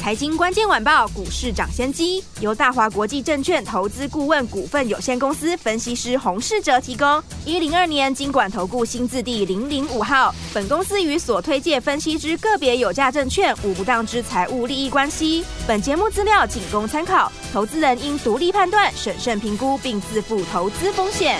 财经关键晚报股市涨先机由大华国际证券投资顾问股份有限公司分析师洪世哲提供。一零二年经管投顾新字第零零五号。本公司与所推介分析之个别有价证券无不当之财务利益关系。本节目资料仅供参考，投资人应独立判断、审慎评估并自负投资风险。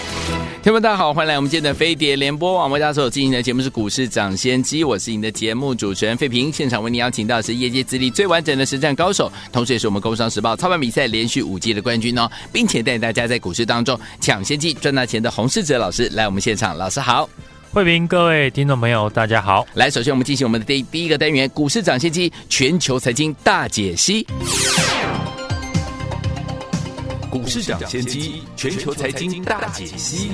听众大家好，欢迎来我们今天的飞碟联播网为大家所进行的节目是股市涨先机，我是您的节目主持人费平。现场为您邀请到的是业界资历最完整的实战高手，同时也是我们工商时报操盘比赛连续五届的冠军哦，并且带大家在股市当中抢先机赚大钱的洪世哲老师来我们现场，老师好，费平，各位听众朋友大家好。来，首先我们进行我们的第第一个单元股市涨先机全球财经大解析。股市抢先机，全球财经大解析。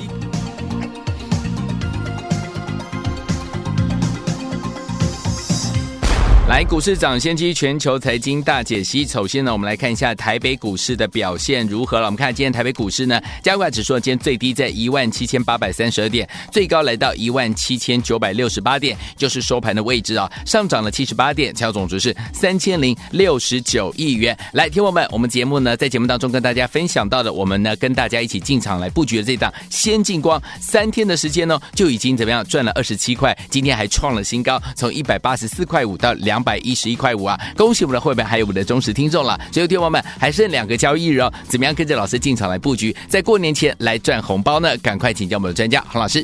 来，股市涨先机，全球财经大解析。首先呢，我们来看一下台北股市的表现如何了。我们看今天台北股市呢，加权指数今天最低在一万七千八百三十二点，最高来到一万七千九百六十八点，就是收盘的位置啊，上涨了七十八点，成交总值是三千零六十九亿元。来，听我们，我们节目呢，在节目当中跟大家分享到的，我们呢跟大家一起进场来布局的这档先进光，三天的时间呢，就已经怎么样赚了二十七块，今天还创了新高，从一百八十四块五到两。两百一十一块五啊！恭喜我们的会员，还有我们的忠实听众了。所以，听友们还剩两个交易日哦，怎么样跟着老师进场来布局，在过年前来赚红包呢？赶快请教我们的专家洪老师。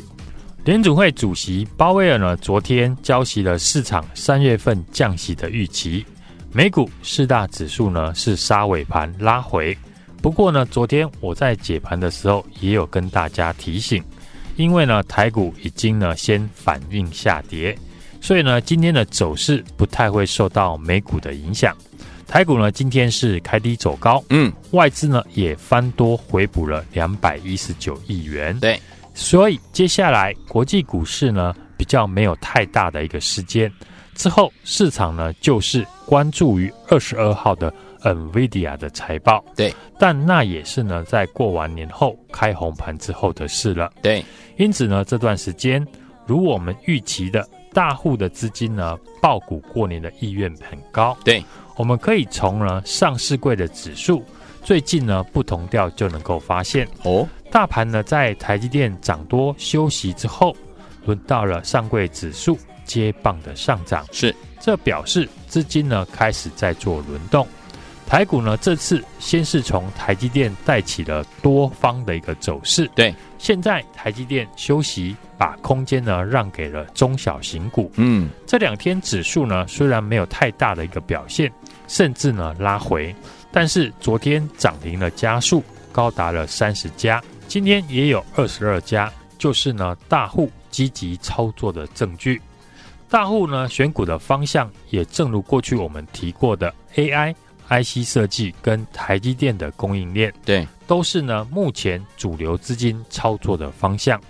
联准会主席鲍威尔呢，昨天浇熄了市场三月份降息的预期，美股四大指数呢是杀尾盘拉回。不过呢，昨天我在解盘的时候也有跟大家提醒，因为呢台股已经呢先反应下跌。所以呢，今天的走势不太会受到美股的影响。台股呢，今天是开低走高，嗯，外资呢也翻多回补了两百一十九亿元。对，所以接下来国际股市呢比较没有太大的一个时间，之后市场呢就是关注于二十二号的 NVIDIA 的财报。对，但那也是呢在过完年后开红盘之后的事了。对，因此呢这段时间如我们预期的。大户的资金呢，抱股过年的意愿很高。对，我们可以从呢上市柜的指数最近呢不同调就能够发现哦。大盘呢在台积电涨多休息之后，轮到了上柜指数接棒的上涨，是这表示资金呢开始在做轮动。台股呢这次先是从台积电带起了多方的一个走势，对，现在台积电休息。把空间呢让给了中小型股。嗯，这两天指数呢虽然没有太大的一个表现，甚至呢拉回，但是昨天涨停的家数高达了三十家，今天也有二十二家，就是呢大户积极操作的证据。大户呢选股的方向也正如过去我们提过的 AI、IC 设计跟台积电的供应链，对，都是呢目前主流资金操作的方向。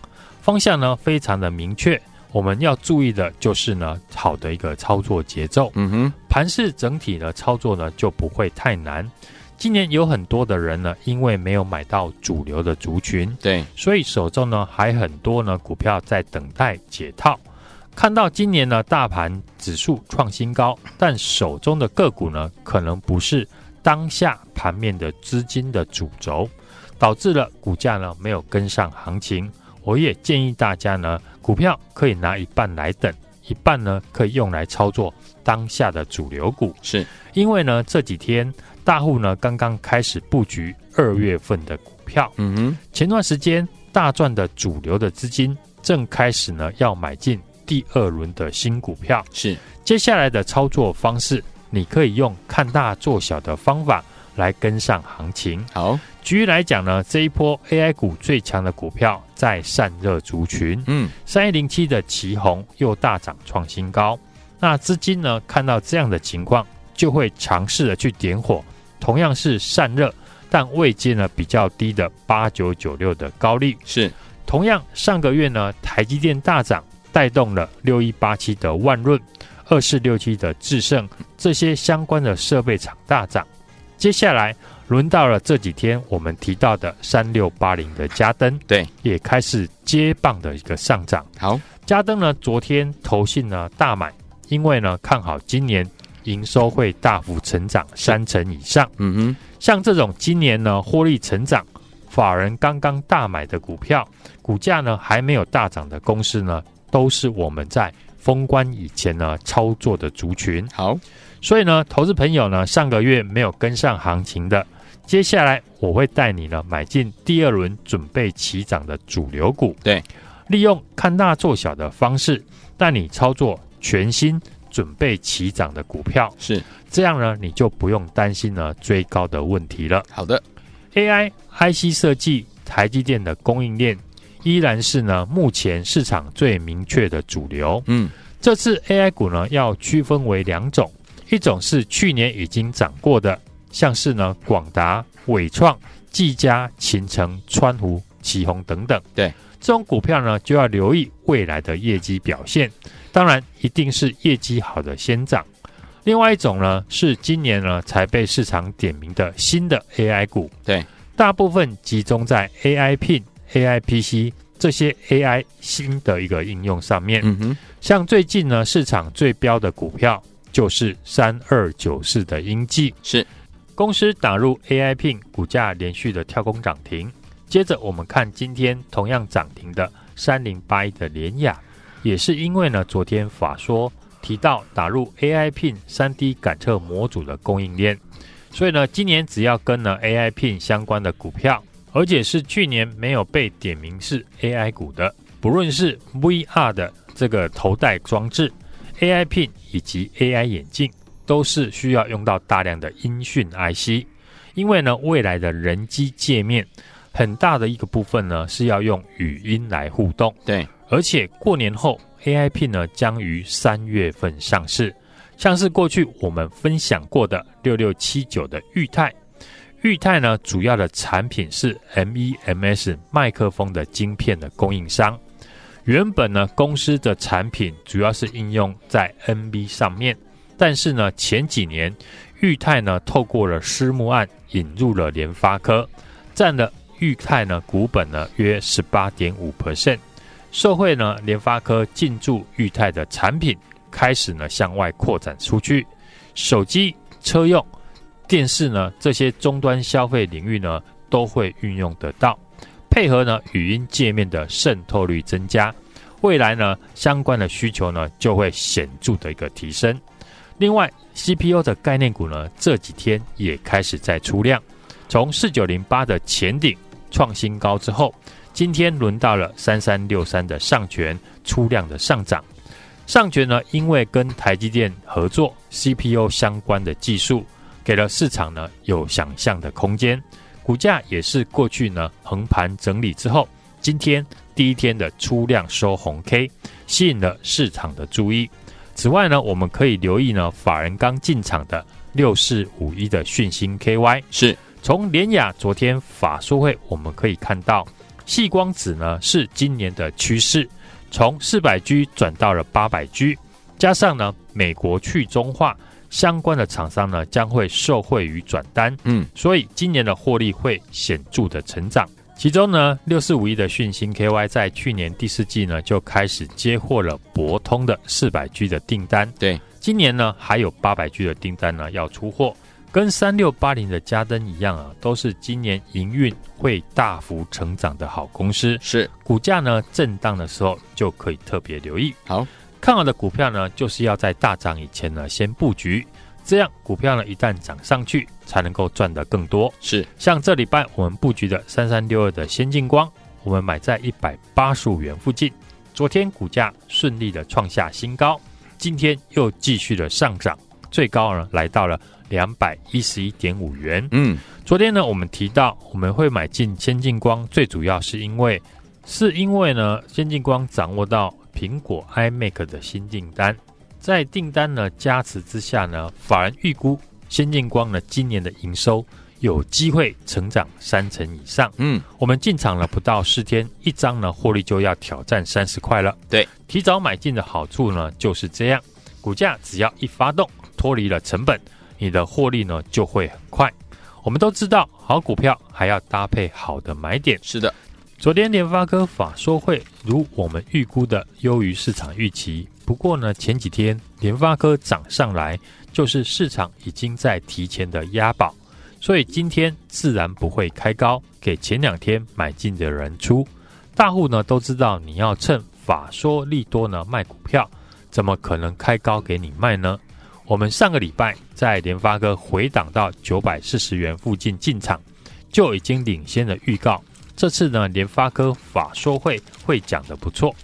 方向呢非常的明确，我们要注意的就是呢好的一个操作节奏。嗯哼，盘市整体的操作呢就不会太难。今年有很多的人呢，因为没有买到主流的族群，对，所以手中呢还很多呢股票在等待解套。看到今年呢大盘指数创新高，但手中的个股呢可能不是当下盘面的资金的主轴，导致了股价呢没有跟上行情。我也建议大家呢，股票可以拿一半来等，一半呢可以用来操作当下的主流股。是，因为呢这几天大户呢刚刚开始布局二月份的股票。嗯哼，前段时间大赚的主流的资金正开始呢要买进第二轮的新股票。是，接下来的操作方式，你可以用看大做小的方法来跟上行情。好。举例来讲呢，这一波 AI 股最强的股票在散热族群，嗯，三一零七的奇鋐又大涨创新高，那资金呢看到这样的情况，就会尝试的去点火，同样是散热，但位阶呢比较低的八九九六的高利。是，同样上个月呢台积电大涨，带动了六一八七的万润，二四六七的智胜这些相关的设备厂大涨。接下来轮到了这几天我们提到的三六八零的嘉登，对，也开始接棒的一个上涨。好，嘉登呢，昨天投信呢大买，因为呢看好今年营收会大幅成长三成以上。嗯哼，像这种今年呢获利成长，法人刚刚大买的股票，股价呢还没有大涨的公司呢，都是我们在封关以前呢操作的族群。好。所以呢，投资朋友呢，上个月没有跟上行情的，接下来我会带你呢买进第二轮准备起涨的主流股。对，利用看大做小的方式，带你操作全新准备起涨的股票。是这样呢，你就不用担心呢追高的问题了。好的，AI IC 设计，台积电的供应链依然是呢目前市场最明确的主流。嗯，这次 AI 股呢要区分为两种。一种是去年已经涨过的，像是呢广达、伟创、技嘉、秦城、川湖、启宏等等。对，这种股票呢就要留意未来的业绩表现，当然一定是业绩好的先涨。另外一种呢是今年呢才被市场点名的新的 AI 股，对，大部分集中在 AI Pin、AI PC 这些 AI 新的一个应用上面。嗯哼，像最近呢市场最标的股票。就是三二九四的英记，是公司打入 AI Pin，股价连续的跳空涨停。接着我们看今天同样涨停的三零八一的联亚，也是因为呢昨天法说提到打入 AI Pin 三 D 感测模组的供应链，所以呢今年只要跟呢 AI Pin 相关的股票，而且是去年没有被点名是 AI 股的，不论是 VR 的这个头戴装置。AI Pin 以及 AI 眼镜都是需要用到大量的音讯 IC，因为呢，未来的人机界面很大的一个部分呢是要用语音来互动。对，而且过年后 AI Pin 呢将于三月份上市，像是过去我们分享过的六六七九的钰太，裕泰呢主要的产品是 MEMS 麦克风的晶片的供应商。原本呢，公司的产品主要是应用在 NB 上面，但是呢，前几年裕泰呢透过了私募案引入了联发科，占了裕泰呢股本呢约十八点五 percent，社会呢联发科进驻裕泰的产品开始呢向外扩展出去，手机、车用、电视呢这些终端消费领域呢都会运用得到。配合呢，语音界面的渗透率增加，未来呢，相关的需求呢就会显著的一个提升。另外，CPU 的概念股呢这几天也开始在出量，从四九零八的前顶创新高之后，今天轮到了三三六三的上诠出量的上涨。上诠呢，因为跟台积电合作 CPU 相关的技术，给了市场呢有想象的空间。股价也是过去呢横盘整理之后，今天第一天的出量收红 K，吸引了市场的注意。此外呢，我们可以留意呢法人刚进场的六四五一的讯星 KY，是从联雅昨天法说会我们可以看到，细光子呢是今年的趋势，从四百 G 转到了八百 G，加上呢美国去中化。相关的厂商呢，将会受惠于转单，嗯，所以今年的获利会显著的成长。其中呢，六四五一的讯星 KY 在去年第四季呢就开始接获了博通的四百 G 的订单，对，今年呢还有八百 G 的订单呢要出货，跟三六八零的嘉登一样啊，都是今年营运会大幅成长的好公司，是。股价呢震荡的时候就可以特别留意。好。看好的股票呢，就是要在大涨以前呢先布局，这样股票呢一旦涨上去，才能够赚得更多。是，像这礼拜我们布局的三三六二的先进光，我们买在一百八十五元附近，昨天股价顺利的创下新高，今天又继续的上涨，最高呢来到了两百一十一点五元。嗯，昨天呢我们提到我们会买进先进光，最主要是因为是因为呢先进光掌握到。苹果 iMac 的新订单，在订单呢加持之下呢，法人预估先进光呢今年的营收有机会成长三成以上。嗯，我们进场了不到四天，一张呢获利就要挑战三十块了。对，提早买进的好处呢就是这样，股价只要一发动，脱离了成本，你的获利呢就会很快。我们都知道，好股票还要搭配好的买点。是的，昨天联发科法说会如我们预估的优于市场预期。不过呢，前几天联发科涨上来，就是市场已经在提前的押宝，所以今天自然不会开高，给前两天买进的人出。大户呢都知道，你要趁法说利多呢卖股票，怎么可能开高给你卖呢？我们上个礼拜在联发科回档到九百四十元附近进场，就已经领先的预告，这次呢联发科法说会会讲的不错。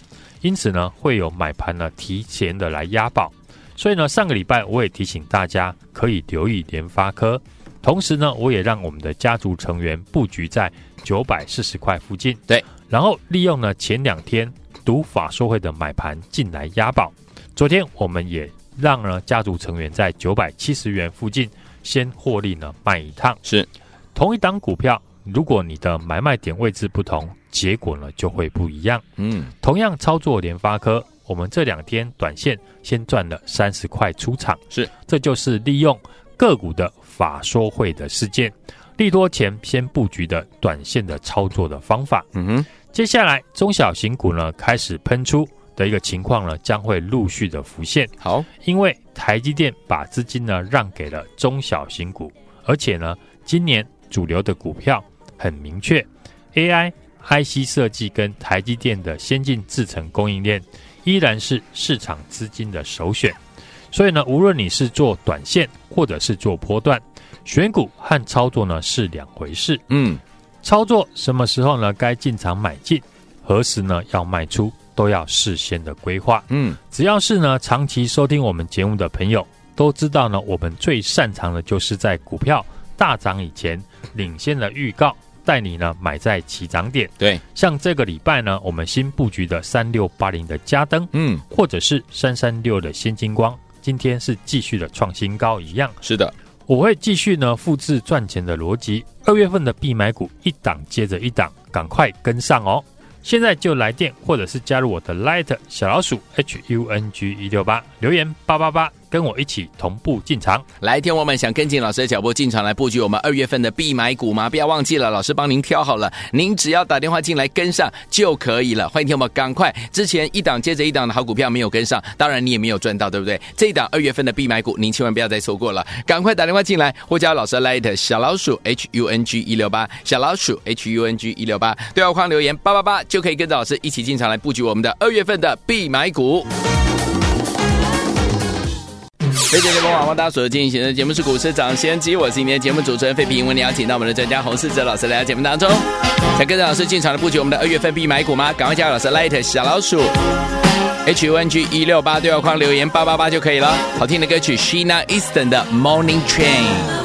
因此呢，会有买盘呢提前的来押宝，所以呢，上个礼拜我也提醒大家可以留意联发科，同时呢，我也让我们的家族成员布局在九百四十块附近，对，然后利用呢前两天读法说会的买盘进来押宝，昨天我们也让呢家族成员在九百七十元附近先获利呢卖一趟，是。同一档股票，如果你的买卖点位置不同。结果呢就会不一样。嗯，同样操作联发科，我们这两天短线先赚了三十块出场，是，这就是利用个股的法说会的事件，利多前先布局的短线的操作的方法。嗯哼，接下来中小型股呢开始喷出的一个情况呢，将会陆续的浮现。好，因为台积电把资金呢让给了中小型股，而且呢，今年主流的股票很明确，AI。IC 设计跟台积电的先进制程供应链依然是市场资金的首选，所以呢，无论你是做短线或者是做波段，选股和操作呢是两回事。嗯，操作什么时候呢该进场买进，何时呢要卖出，都要事先的规划。嗯，只要是呢长期收听我们节目的朋友都知道呢，我们最擅长的就是在股票大涨以前领先的预告。带你呢买在起涨点，对，像这个礼拜呢，我们新布局的三六八零的嘉登，嗯，或者是三三六的先金光，今天是继续的创新高一样。是的，我会继续呢复制赚钱的逻辑，二月份的必买股一档接着一档，赶快跟上哦。现在就来电，或者是加入我的 Light 小老鼠 H U N G 一六八，留言八八八，跟我一起同步进场。来，听我们想跟进老师的脚步进场来布局我们二月份的必买股吗？不要忘记了，老师帮您挑好了，您只要打电话进来跟上就可以了。欢迎听我们赶快，之前一档接着一档的好股票没有跟上，当然你也没有赚到，对不对？这一档二月份的必买股，您千万不要再错过了，赶快打电话进来，或加老师的 Light 小老鼠 H U N G 一六八，小老鼠 H U N G 一六八，对话框留言八八八。就可以跟着老师一起进场来布局我们的二月份的必买股。飞碟联播网，大家所进行的节目是股市涨先机，我是今天的节目主持人费平。为你邀请到我们的专家洪世哲老师来到节目当中，想跟着老师进场的布局我们的二月份必买股吗？赶快加入老师 Light 小老鼠 h o n g 一六八对话框留言八八八就可以了。好听的歌曲 Sheena Easton 的 Morning Train。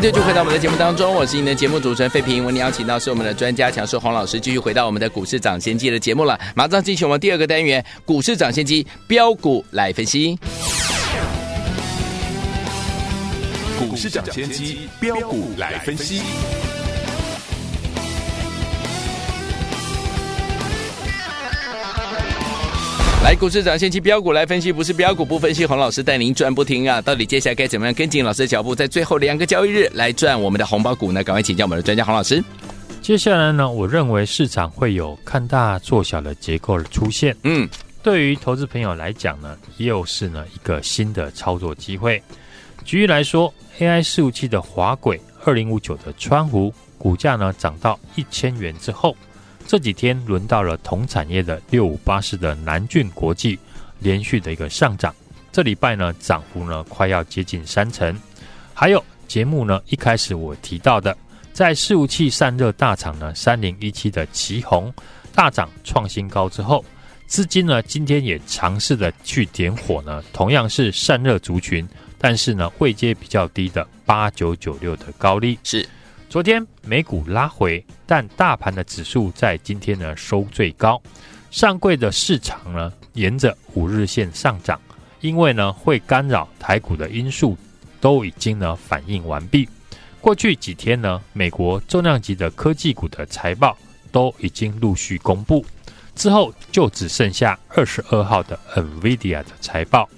继续回到我们的节目当中，我是您的节目主持人费平。我们邀请到是我们的专家强硕黄老师，继续回到我们的股市涨先机的节目了。马上进行我们第二个单元，股市涨先机标股来分析。股市涨先机标股来分析。来，股市涨先期标股来分析，不是标股不分析。洪老师带您赚不停啊！到底接下来该怎么样跟紧老师的脚步，在最后两个交易日来赚我们的红包股呢？赶快请教我们的专家洪老师。接下来呢，我认为市场会有看大做小的结构的出现。嗯，对于投资朋友来讲呢，又是呢一个新的操作机会。举例来说，AI 伺服器的滑轨二零五九的川湖股价呢涨到一千元之后。这几天轮到了同产业的六五八四的南郡国际，连续的一个上涨。这礼拜呢，涨幅呢快要接近三成。还有节目呢一开始我提到的，在伺服器散热大厂呢三零一七的奇鋐大涨创新高之后，资金呢今天也尝试的去点火呢，同样是散热族群，但是呢位阶比较低的八九九六的高利是。昨天美股拉回，但大盘的指数在今天呢收最高。上柜的市场呢沿着五日线上涨，因为呢会干扰台股的因素都已经呢反映完毕。过去几天呢，美国重量级的科技股的财报都已经陆续公布，之后就只剩下二十二号的 NVIDIA 的财报。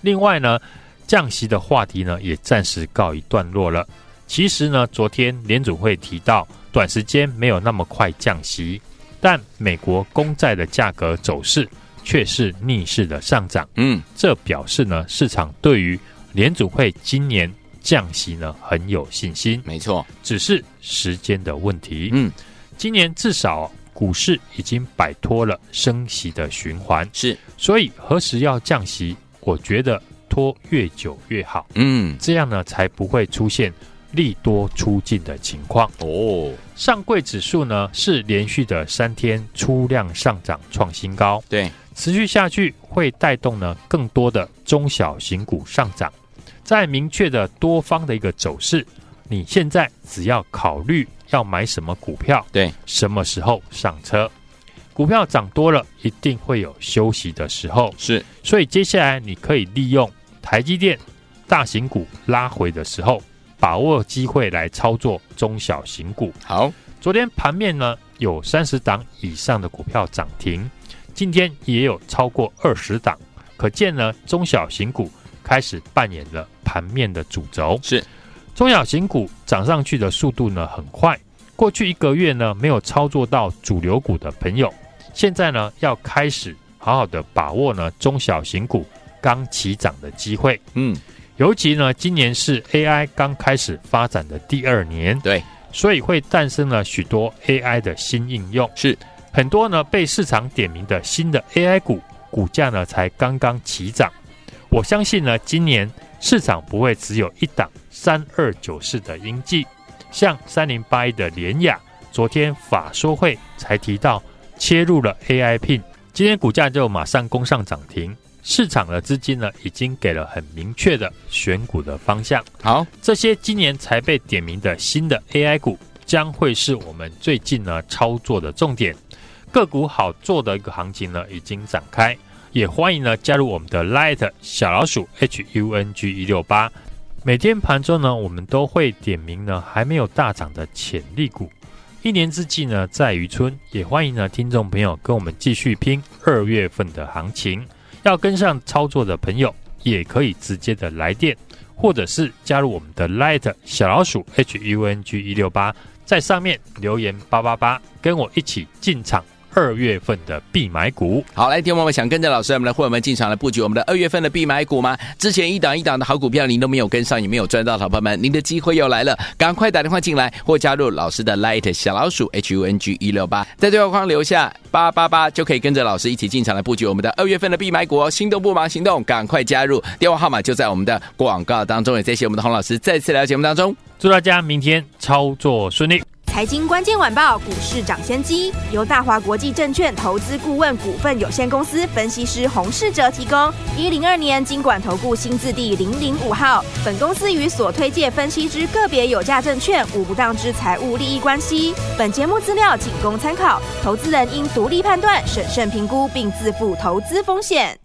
另外呢，降息的话题呢也暂时告一段落了。其实呢，昨天联储会提到，短时间没有那么快降息，但美国公债的价格走势却是逆势的上涨。嗯，这表示呢，市场对于联储会今年降息呢很有信心。没错，只是时间的问题。嗯，今年至少股市已经摆脱了升息的循环，是，所以何时要降息，我觉得拖越久越好。嗯，这样呢才不会出现。利多出尽的情况。哦，上柜指数呢是连续的三天出量上涨创新高，对，持续下去会带动呢更多的中小型股上涨，在明确的多方的一个走势，你现在只要考虑要买什么股票，对，什么时候上车，股票涨多了一定会有休息的时候，是，所以接下来你可以利用台积电大型股拉回的时候。把握机会来操作中小型股。好，昨天盘面呢有三十档以上的股票涨停，今天也有超过二十档，可见呢中小型股开始扮演了盘面的主轴。是，中小型股涨上去的速度呢很快。过去一个月呢没有操作到主流股的朋友，现在呢要开始好好的把握呢中小型股刚起涨的机会。嗯。尤其呢，今年是 AI 刚开始发展的第二年，对，所以会诞生了许多 AI 的新应用，是很多呢被市场点名的新的 AI 股，股价呢才刚刚起涨。我相信呢，今年市场不会只有一档三二九四的英记，像三零八一的联雅，昨天法说会才提到切入了 AI Pin，今天股价就马上攻上涨停。市场的资金呢，已经给了很明确的选股的方向。好，这些今年才被点名的新的 AI 股，将会是我们最近呢操作的重点。个股好做的一个行情呢，已经展开。也欢迎呢加入我们的 Light 小老鼠 H U N G 一六八。每天盘中呢，我们都会点名呢还没有大涨的潜力股。一年之计呢在于春，也欢迎呢听众朋友跟我们继续拼二月份的行情。要跟上操作的朋友，也可以直接的来电，或者是加入我们的 Light 小老鼠 H U N G 一六八，在上面留言八八八，跟我一起进场。二月份的必买股，好，来，听我们想跟着老师，我们的会我们进场来布局我们的二月份的必买股吗？之前一档一档的好股票，您都没有跟上，也没有赚到，好朋友们，您的机会又来了，赶快打电话进来或加入老师的 Light 小老鼠 H U N G 一六八，在对话框留下八八八，就可以跟着老师一起进场来布局我们的二月份的必买股哦。心动不忙行动，赶快加入，电话号码就在我们的广告当中，也谢谢我们的洪老师再次来到节目当中，祝大家明天操作顺利。财经关键晚报股市涨先机由大华国际证券投资顾问股份有限公司分析师洪世哲提供。一零二年金管投顾新字第零零五号。本公司与所推介分析之个别有价证券无不当之财务利益关系。本节目资料仅供参考，投资人应独立判断、审慎评估并自负投资风险。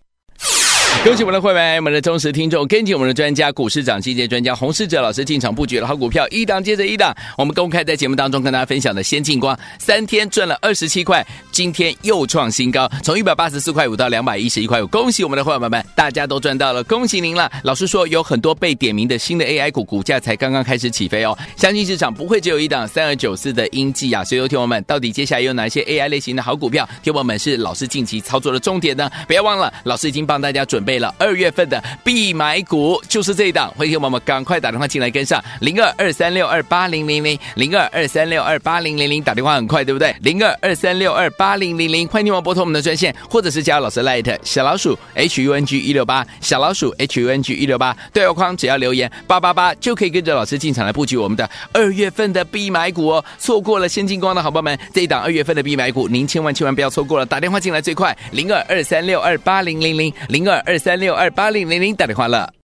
恭喜我们的会员，我们的忠实听众，跟紧我们的专家股市长季节专家洪世哲老师进场布局的好股票，一档接着一档。我们公开在节目当中跟大家分享的先进光，三天赚了二十七块，今天又创新高，从一百八十四块五到两百一十一块五。恭喜我们的会员们，大家都赚到了，恭喜您了。老师说有很多被点名的新的 AI 股，股价才刚刚开始起飞哦。相信市场不会只有一档三二九四的英记啊。所以，听友们，到底接下来有哪些 AI 类型的好股票？听友们是老师近期操作的重点呢？不要忘了，老师已经帮大家准备。了二月份的必买股就是这一档，欢迎我们赶快打电话进来跟上零二二三六二八零零零零二二三六二八零零零打电话很快对不对？零二二三六二八零零零欢迎你们拨通我们的专线，或者是加老师 Light 小老鼠 H U N G 一六八小老鼠 H U N G 一六八对话框只要留言八八八就可以跟着老师进场来布局我们的二月份的必买股哦。错过了先进光的好朋友们，这一档二月份的必买股您千万千万不要错过了，打电话进来最快零二二三六二八零零零零二二。三六二八零零零打电话了。